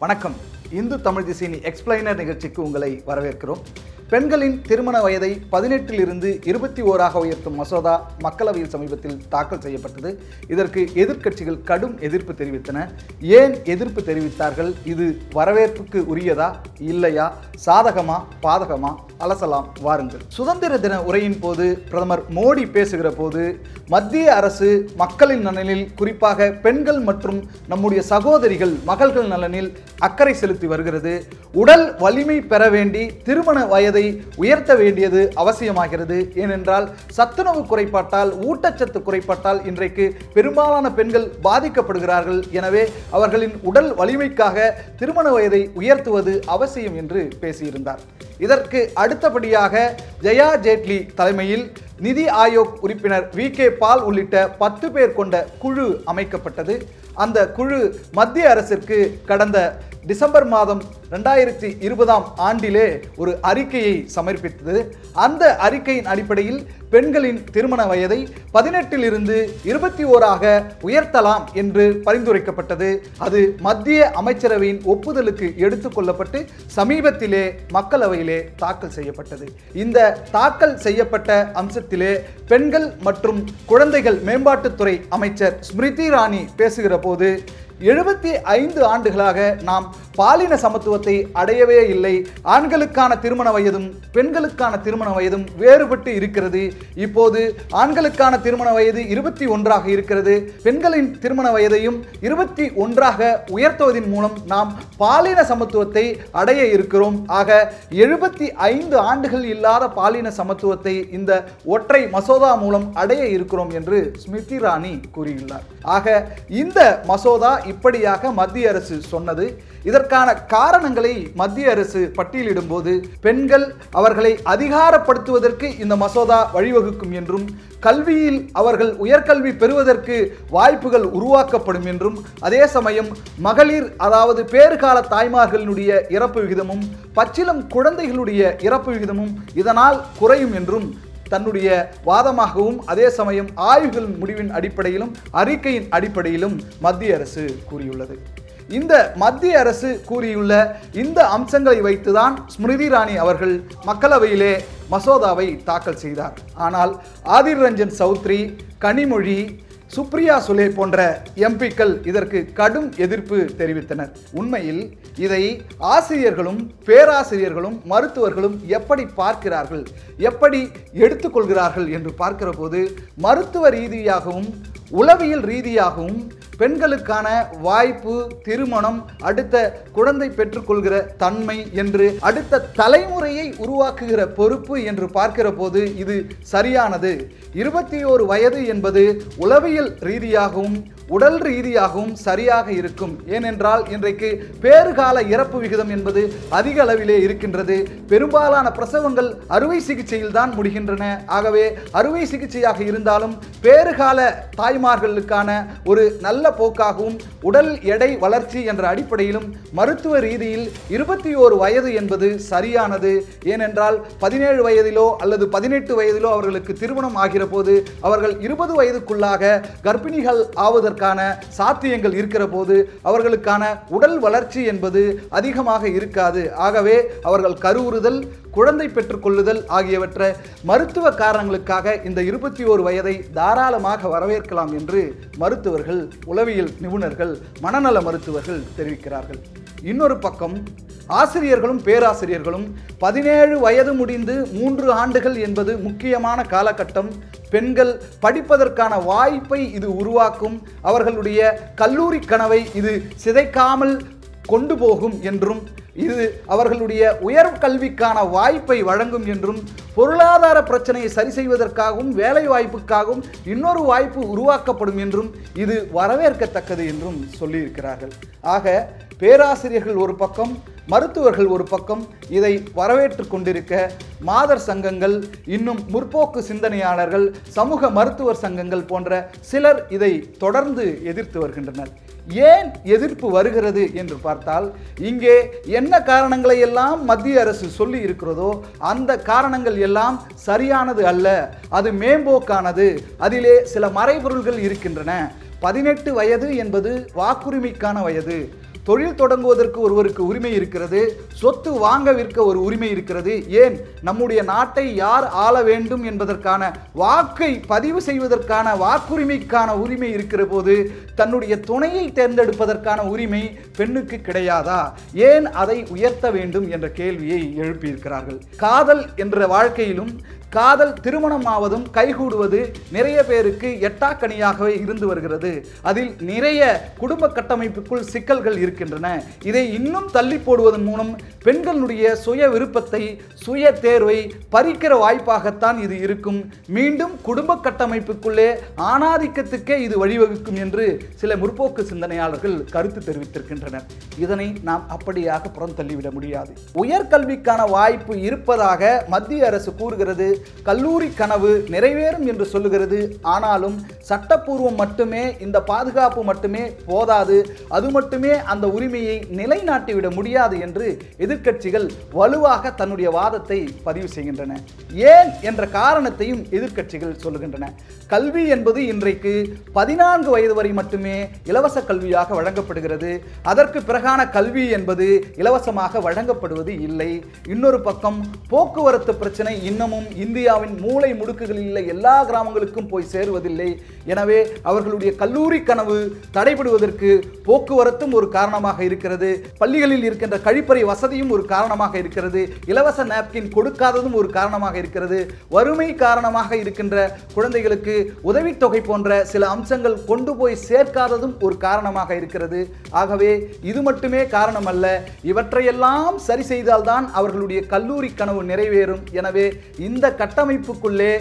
வணக்கம். இந்து தமிழ் திசையின் எக்ஸ்பிளைனர் நிகழ்ச்சிக்கு உங்களை வரவேற்கிறோம். பெண்களின் திருமண வயதை பதினெட்டிலிருந்து இருபத்தி ஓராக உயர்த்தும் மசோதா மக்களவையில் சமீபத்தில் தாக்கல் செய்யப்பட்டது. இதற்கு எதிர்க்கட்சிகள் கடும் எதிர்ப்பு தெரிவித்தன. ஏன் எதிர்ப்பு தெரிவித்தார்கள்? இது வரவேற்புக்கு உரியதா? இல்லையா? சாதகமா? பாதகமா? அலசலாம் வாருங்கள். சுதந்திர தின உரையின் போது பிரதமர் மோடி பேசுகிற போது மத்திய அரசு மக்களின் நலனில் குறிப்பாக பெண்கள் மற்றும் நம்முடைய சகோதரிகள் மகள்கள் நலனில் அக்கறை செலுத்தி வருகிறது. உடல் வலிமை பெற வேண்டி திருமண வயதை உயர்த்த வேண்டியது அவசியமாகிறது. ஏனென்றால் சத்துணவு குறைபாட்டால் ஊட்டச்சத்து குறைபாட்டால் இன்றைக்கு பெரும்பாலான பெண்கள் பாதிக்கப்படுகிறார்கள். எனவே அவர்களின் உடல் வலிமைக்காக திருமண வயதை உயர்த்துவது அவசியம் என்று பேசியிருந்தார். இதற்கு அடுத்தபடியாக ஜெயா ஜேட்லி தலைமையில் நிதி ஆயோக் உறுப்பினர் வி கே பால் உள்ளிட்ட பத்து பேர் கொண்ட குழு அமைக்கப்பட்டது. அந்த குழு மத்திய அரசிற்கு கடந்த டிசம்பர் மாதம் ரெண்டாயிரத்தி இருபதாம் ஆண்டிலே ஒரு அறிக்கையை சமர்ப்பித்தது. அந்த அறிக்கையின் அடிப்படையில் பெண்களின் திருமண வயதை பதினெட்டிலிருந்து இருபத்தி ஓராக உயர்த்தலாம் என்று பரிந்துரைக்கப்பட்டது. அது மத்திய அமைச்சரவையின் ஒப்புதலுக்கு எடுத்துக்கொள்ளப்பட்டு சமீபத்திலே மக்களவையிலே தாக்கல் செய்யப்பட்டது. இந்த தாக்கல் செய்யப்பட்ட அம்சத்திலே பெண்கள் மற்றும் குழந்தைகள் மேம்பாட்டுத்துறை அமைச்சர் ஸ்மிருதி இராணி பேசுகிற போது எழுபத்தி ஐந்து ஆண்டுகளாக நாம் பாலின சமத்துவத்தை அடையவே இல்லை. ஆண்களுக்கான திருமண வயதும் பெண்களுக்கான திருமண வயதும் வேறுபட்டு இருக்கிறது. இப்போது ஆண்களுக்கான திருமண வயது இருபத்தி ஒன்றாக இருக்கிறது. பெண்களின் திருமண வயதையும் இருபத்தி ஒன்றாக உயர்த்துவதன் மூலம் நாம் பாலின சமத்துவத்தை அடைய இருக்கிறோம். ஆக எழுபத்தி ஐந்து ஆண்டுகள் இல்லாத பாலின சமத்துவத்தை இந்த ஒற்றை மசோதா மூலம் அடைய இருக்கிறோம் என்று ஸ்மிருதி ராணி கூறியுள்ளார். ஆக இந்த மசோதா இப்படியாக மத்திய அரசு சொன்னது. இதற்கான காரணங்களை மத்திய அரசு பட்டியலிடும்போது பெண்கள் அவர்களை அதிகாரப்படுத்துவதற்கு இந்த மசோதா வழிவகுக்கும் என்றும் கல்வியில் அவர்கள் உயர்கல்வி பெறுவதற்கு வாய்ப்புகள் உருவாக்கப்படும் என்றும் அதே சமயம் மகளிர் அதாவது பேறுகால தாய்மார்களினுடைய இறப்பு விகிதமும் பச்சிலம் குழந்தைகளுடைய இறப்பு விகிதமும் இதனால் குறையும் என்றும் தன்னுடைய வாதமாகவும் அதே சமயம் ஆய்வுகளின் முடிவின் அடிப்படையிலும் அறிக்கையின் அடிப்படையிலும் மத்திய அரசு கூறியுள்ளது. இந்த மத்திய அரசு கூறியுள்ள இந்த அம்சங்களை வைத்துதான் ஸ்மிருதி இராணி அவர்கள் மக்களவையிலே மசோதாவை தாக்கல் செய்தார். ஆனால் ஆதிர் ரஞ்சன் சௌத்ரி கனிமொழி சுப்ரியா சுலே போன்ற எம்பிக்கள் இதற்கு கடும் எதிர்ப்பு தெரிவித்தனர். உண்மையில் இதை ஆசிரியர்களும் பேராசிரியர்களும் மருத்துவர்களும் எப்படி பார்க்கிறார்கள் எப்படி எடுத்துக்கொள்கிறார்கள் என்று பார்க்கிற போது மருத்துவ ரீதியாகவும் உளவியல் ரீதியாகவும் பெண்களுக்கான வாய்ப்பு திருமணம் அடுத்த குழந்தை பெற்றுக்கொள்கிற தன்மை என்று அடுத்த தலைமுறையை உருவாக்குகிற பொறுப்பு என்று பார்க்கிற போது இது சரியானது. இருபத்தி ஓரு வயது என்பது உளவியல் ரீதியாகவும் உடல் ரீதியாகவும் சரியாக இருக்கும். ஏனென்றால் இன்றைக்கு பேறுகால இறப்பு விகிதம் என்பது அதிக அளவிலே இருக்கின்றது. பெரும்பாலான பிரசவங்கள் அறுவை சிகிச்சையில் தான் முடிகின்றன. ஆகவே அறுவை சிகிச்சையாக இருந்தாலும் பேறுகால தாய்மார்களுக்கான ஒரு நல்ல போக்காகவும் உடல் எடை வளர்ச்சி என்ற அடிப்படையிலும் மருத்துவ ரீதியில் இருபத்தி ஓரு வயது என்பது சரியானது. ஏனென்றால் பதினேழு வயதிலோ அல்லது பதினெட்டு வயதிலோ அவர்களுக்கு திருமணம் ஆகிற போது அவர்கள் இருபது வயதுக்குள்ளாக கர்ப்பிணிகள் ஆவதற்கு அவர்களுக்கான சாத்தியங்கள் இருக்கிற போது அவர்களுக்கான உடல் வளர்ச்சி என்பது அதிகமாக இருக்காது. ஆகவே அவர்கள் கருவுறுதல் குழந்தை பெற்றுக்கொள்ளுதல் ஆகியவற்றை மருத்துவ காரணங்களுக்காக இந்த இருபத்தி ஓரு வயதை தாராளமாக வரவேற்கலாம் என்று மருத்துவர்கள் உளவியல் நிபுணர்கள் மனநல மருத்துவர்கள் தெரிவிக்கிறார்கள். இன்னொரு பக்கம் ஆசிரியர்களும் பேராசிரியர்களும் பதினேழு வயது முடிந்து மூன்று ஆண்டுகள் என்பது முக்கியமான காலகட்டம். பெண்கள் படிப்பதற்கான வாய்ப்பை இது உருவாக்கும். அவர்களுடைய கல்லூரி கனவை இது சிதைக்காமல் கொண்டு போகும் என்றும் இது அவர்களுடைய உயர் கல்விக்கான வாய்ப்பை வழங்கும் என்றும் பொருளாதார பிரச்சனையை சரி செய்வதற்காகவும் வேலை வாய்ப்புக்காகவும் இன்னொரு வாய்ப்பு உருவாக்கப்படும் என்றும் இது வரவேற்கத்தக்கது என்றும் சொல்லியிருக்கிறார்கள். ஆக பேராசிரியர்கள் ஒரு பக்கம் மருத்துவர்கள் ஒரு பக்கம் இதை வரவேற்று கொண்டிருக்க மாதர் சங்கங்கள் இன்னும் முற்போக்கு சிந்தனையாளர்கள் சமூக மருத்துவர் சங்கங்கள் போன்ற சிலர் இதை தொடர்ந்து எதிர்த்து வருகின்றனர். ஏன் எதிர்ப்பு வருகிறது என்று பார்த்தால் இங்கே என்ன காரணங்களை எல்லாம் மத்திய அரசு சொல்லி இருக்கிறதோ அந்த காரணங்கள் எல்லாம் சரியானது அல்ல. அது மேம்போக்கானது. அதிலே சில மறைபொருள்கள் இருக்கின்றன. பதினெட்டு வயது என்பது வாக்குரிமைக்கான வயது. தொழில் தொடங்குவதற்கு ஒருவருக்கு உரிமை இருக்கிறது சொத்து வாங்க விற்க ஒரு உரிமை இருக்கிறது. ஏன்? நம்முடைய நாட்டை யார் ஆள வேண்டும் என்பதற்கான வாக்கை பதிவு செய்வதற்கான வாக்குரிமைக்கான உரிமை இருக்கிற போது தன்னுடைய துணையை தேர்ந்தெடுப்பதற்கான உரிமை பெண்ணுக்கு கிடையாதா? ஏன் அதை உயர்த்த வேண்டும் என்ற கேள்வியை எழுப்பியிருக்கிறார்கள். காதல் என்ற வாழ்க்கையிலும் காதல் திருமணமாவதும் கைகூடுவது நிறைய பேருக்கு எட்டாக்கணியாகவே இருந்து வருகிறது. அதில் நிறைய குடும்ப கட்டமைப்புக்குள் சிக்கல்கள் இருக்கின்றன இதை இன்னும் தள்ளி போடுவதன் மூலம் பெண்களுடைய சுய விருப்பத்தை சுய தேர்வை பறிக்கிற வாய்ப்பாகத்தான் இது இருக்கும். மீண்டும் குடும்ப கட்டமைப்புக்குள்ளே ஆணாதிக்கத்துக்கே இது வழிவகுக்கும் என்று சில முற்போக்கு சிந்தனையாளர்கள் கருத்து தெரிவித்திருக்கின்றனர். இதனை நாம் அப்படியாக புறம் தள்ளிவிட முடியாது. உயர்கல்விக்கான வாய்ப்பு இருப்பதாக மத்திய அரசு கூறுகிறது. கல்லூரி கனவு நிறைவேறும் என்று சொல்லுகிறது. ஆனாலும் சட்டப்பூர்வம் மட்டுமே இந்த பாதுகாப்பு மட்டுமே போதாது அது மட்டுமே அந்த உரிமையை நிலைநாட்டிவிட முடியாது என்று எதிர்க்கட்சிகள் வலுவாக தன்னுடைய வாதத்தை பதிவு செய்கின்றன. ஏன் என்ற காரணத்தையும் எதிர்க்கட்சிகள் சொல்லுகின்றன. கல்வி என்பது இன்றைக்கு பதினான்கு வயது வரை மட்டுமே இலவச கல்வியாக வழங்கப்படுகிறது. அதற்கு பிறகான கல்வி என்பது இலவசமாக வழங்கப்படுவது இல்லை. இன்னொரு பக்கம் போக்குவரத்து பிரச்சனை இன்னமும் இந்தியாவின் மூளை முடுக்குகளில் எல்லா கிராமங்களுக்கும் போய் சேருவதில்லை. எனவே அவர்களுடைய கல்லூரி கனவு தடைபடுவதற்கு போக்குவரத்தும் ஒரு காரணமாக இருக்கிறது. பள்ளிகளில் இருக்கின்ற கழிப்பறை வசதியும் ஒரு காரணமாக இருக்கிறது. இலவச நாப்கின் கொடுக்காததும் ஒரு காரணமாக இருக்கிறது. வறுமை காரணமாக இருக்கின்ற குழந்தைகளுக்கு உதவித்தொகை போன்ற சில அம்சங்கள் கொண்டு போய் சேர்க்காததும் ஒரு காரணமாக இருக்கிறது. ஆகவே இது மட்டுமே காரணம் அல்ல இவற்றையெல்லாம் சரி செய்தால்தான் அவர்களுடைய கல்லூரி கனவு நிறைவேறும். எனவே இந்த கட்டமைப்புக்குள்ளே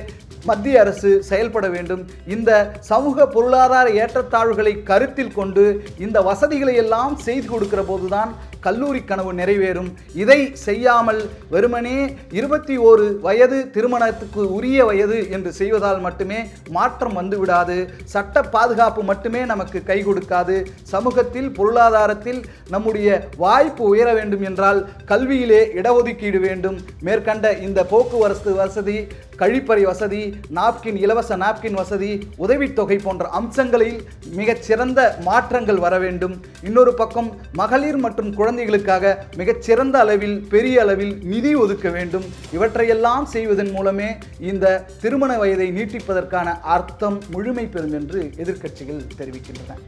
மத்திய அரசு செயல்பட வேண்டும். இந்த சமூக பொருளாதார ஏற்றத்தாழ்வுகளை கருத்தில் கொண்டு இந்த வசதிகளை எல்லாம் செய்து கொடுக்கிற போதுதான் கல்லூரி கனவு நிறைவேறும். இதை செய்யாமல் வெறுமனே இருபத்தி ஓரு வயது திருமணத்துக்கு உரிய வயது என்று செய்வதால் மட்டுமே மாற்றம் வந்துவிடாது சட்ட பாதுகாப்பு மட்டுமே நமக்கு கை கொடுக்காது. சமூகத்தில் பொருளாதாரத்தில் நம்முடைய வாய்ப்பு உயர வேண்டும் என்றால் கல்வியிலே இடஒதுக்கீடு வேண்டும். மேற்கண்ட இந்த போக்குவரத்து வசதி கழிப்பறை வசதி நாப்கின் இலவச நாப்கின் வசதி உதவித்தொகை போன்ற அம்சங்களில் மிகச்சிறந்த மாற்றங்கள் வர வேண்டும். இன்னொரு பக்கம் மகளிர் மற்றும் குழந்தைகளுக்காக மிகச்சிறந்த அளவில் பெரிய அளவில் நிதி ஒதுக்க வேண்டும். இவற்றையெல்லாம் செய்வதன் மூலமே இந்த திருமண வயதை நீட்டிப்பதற்கான அர்த்தம் முழுமை பெறும் என்று எதிர்க்கட்சிகள் தெரிவிக்கின்றன.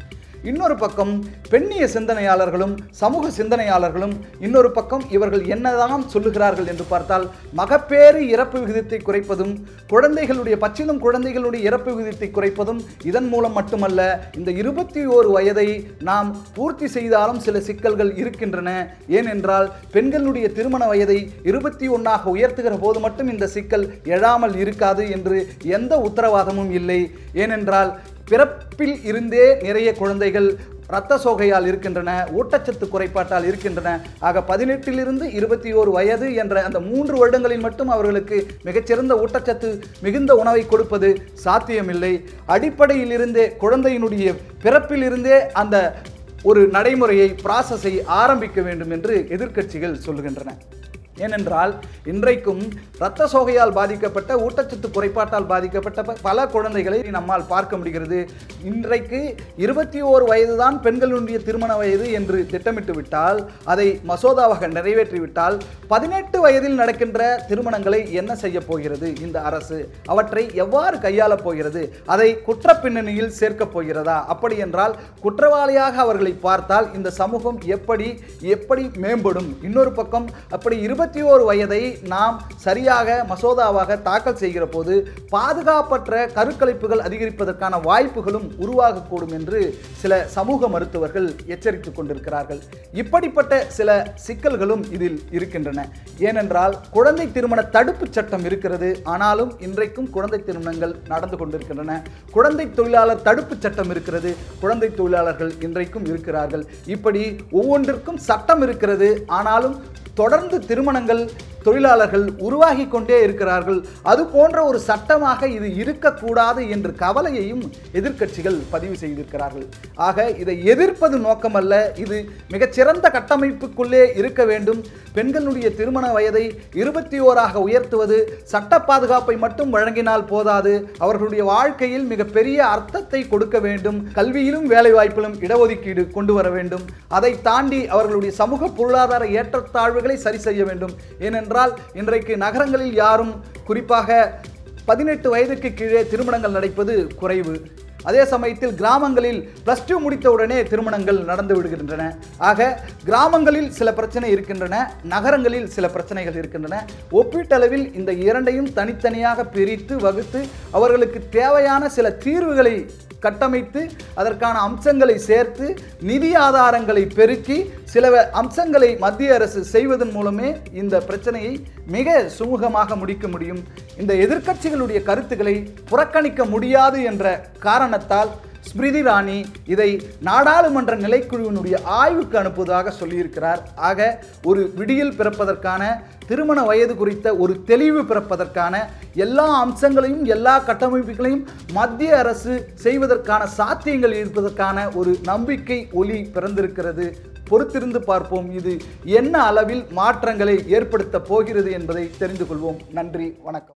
இன்னொரு பக்கம் பெண்ணிய சிந்தனையாளர்களும் சமூக சிந்தனையாளர்களும் இன்னொரு பக்கம் இவர்கள் என்னதான் சொல்லுகிறார்கள் என்று பார்த்தால் மகப்பேறு இறப்பு விகிதத்தை குறைப்பதும் குழந்தைகளுடைய பச்சிலும் குழந்தைகளுடைய இறப்பு விகிதத்தை குறைப்பதும் இதன் மூலம் மட்டுமல்ல இந்த இருபத்தி ஓரு வயதை நாம் பூர்த்தி செய்தாலும் சில சிக்கல்கள் இருக்கின்றன. ஏனென்றால் பெண்களுடைய திருமண வயதை இருபத்தி ஒன்றாக உயர்த்துகிற போது மட்டும் இந்த சிக்கல் எழாமல் இருக்காது என்று எந்த உத்தரவாதமும் இல்லை. ஏனென்றால் பிறப்பில் இருந்தே நிறைய குழந்தைகள் இரத்த சோகையால் இருக்கின்றன ஊட்டச்சத்து குறைபாட்டால் இருக்கின்றன. ஆக பதினெட்டிலிருந்து இருபத்தி ஓரு வயது என்ற அந்த மூன்று வருடங்களில் மட்டும் அவர்களுக்கு மிகச்சிறந்த ஊட்டச்சத்து மிகுந்த உணவை கொடுப்பது சாத்தியமில்லை. அடிப்படையிலிருந்தே குழந்தையினுடைய பிறப்பிலிருந்தே அந்த ஒரு நடைமுறையை ப்ராசஸை ஆரம்பிக்க வேண்டும் என்று எதிர்க்கட்சிகள் சொல்லுகின்றன. ஏனென்றால் இன்றைக்கும் இரத்த சோகையால் பாதிக்கப்பட்ட ஊட்டச்சத்து குறைபாட்டால் பாதிக்கப்பட்ட பல குழந்தைகளை நம்மால் பார்க்க முடிகிறது. இன்றைக்கு இருபத்தி ஓரு வயதுதான் பெண்களுடைய திருமண வயது என்று திட்டமிட்டு விட்டால் அதை மசோதாவாக நிறைவேற்றிவிட்டால் பதினெட்டு வயதில் நடக்கின்ற திருமணங்களை என்ன செய்ய போகிறது? இந்த அரசு அவற்றை எவ்வாறு கையாளப் போகிறது? அதை குற்ற பின்னணியில் சேர்க்கப் போகிறதா? அப்படி என்றால் குற்றவாளியாக அவர்களை பார்த்தால் இந்த சமூகம் எப்படி எப்படி மேம்படும்? இன்னொரு பக்கம் அப்படி இருபத்தி ஓரு வயதை நாம் சரியாக மசோதாவாக தாக்கல் செய்கிற போது பாதுகாப்பற்ற கருக்கலைப்புகள் அதிகரிப்பதற்கான வாய்ப்புகளும் உருவாகக்கூடும் என்று சில சமூக மருத்துவர்கள் எச்சரித்துக் கொண்டிருக்கிறார்கள். இப்படிப்பட்ட சில சிக்கல்களும் இதில் இருக்கின்றன. ஏனென்றால் குழந்தை திருமண தடுப்பு சட்டம் இருக்கிறது. ஆனாலும் இன்றைக்கும் குழந்தை திருமணங்கள் நடந்து கொண்டிருக்கின்றன. குழந்தை தொழிலாளர் தடுப்பு சட்டம் இருக்கிறது. குழந்தை தொழிலாளர்கள் இன்றைக்கும் இருக்கிறார்கள். இப்படி ஒவ்வொன்றிற்கும் சட்டம் இருக்கிறது. ஆனாலும் தொடர்ந்து திருமணங்கள் தொழிலாளர்கள் உருவாகி கொண்டே இருக்கிறார்கள். அது போன்ற ஒரு சட்டமாக இது இருக்கக்கூடாது என்று கவலையையும் எதிர்க்கட்சிகள் பதிவு செய்திருக்கிறார்கள். ஆக இதை எதிர்ப்பது நோக்கமல்ல. இது மிகச்சிறந்த கட்டமைப்புக்குள்ளே இருக்க வேண்டும். பெண்களுடைய திருமண வயதை இருபத்தி ஓராக உயர்த்துவது சட்ட பாதுகாப்பை மட்டும் வழங்கினால் போதாது. அவர்களுடைய வாழ்க்கையில் மிகப்பெரிய அர்த்தத்தை கொடுக்க வேண்டும். கல்வியிலும் வேலைவாய்ப்பிலும் இடஒதுக்கீடு கொண்டு வர வேண்டும். அதை தாண்டி அவர்களுடைய சமூக பொருளாதார ஏற்றத்தாழ்வுகளை சரி செய்ய வேண்டும். ஏனென்றால் என்றால் இன்றைக்கு நகரங்களில் யாரும் குறிப்பாக பதினெட்டு வயதுக்கு கீழே திருமணங்கள் நடப்பது குறைவு. அதே சமயத்தில் கிராமங்களில் ப்ளஸ் டூ முடித்தவுடனே திருமணங்கள் நடந்து விடுகின்றன. ஆக கிராமங்களில் சில பிரச்சனை இருக்கின்றன நகரங்களில் சில பிரச்சனைகள் இருக்கின்றன. ஒப்பீட்டளவில் இந்த இரண்டையும் தனித்தனியாக பிரித்து வகுத்து அவர்களுக்கு தேவையான சில தீர்வுகளை கட்டமைத்து அதற்கான அம்சங்களை சேர்த்து நிதி ஆதாரங்களை பெருக்கி சில அம்சங்களை மத்திய அரசு செய்வதன் மூலமே இந்த பிரச்சனையை மிக சுமூகமாக முடிக்க முடியும். இந்த எதிர்க்கட்சிகளுடைய கருத்துக்களை புறக்கணிக்க முடியாது என்ற காரணத்தால் ஸ்மிருதி இராணி இதை நாடாளுமன்ற நிலைக்குழுவினுடைய ஆய்வுக்கு அனுப்புவதாக சொல்லியிருக்கிறார். ஆக ஒரு விடியல் பிறப்பதற்கான திருமண வயது குறித்த ஒரு தெளிவு பிறப்பதற்கான எல்லா அம்சங்களையும் எல்லா கட்டமைப்புகளையும் மத்திய அரசு செய்வதற்கான சாத்தியங்கள் இருப்பதற்கான ஒரு நம்பிக்கை ஒளி பிறந்திருக்கிறது. பொறுத்திருந்து பார்ப்போம் இது என்ன அளவில் மாற்றங்களை ஏற்படுத்த போகிறது என்பதை தெரிந்து கொள்வோம். நன்றி வணக்கம்.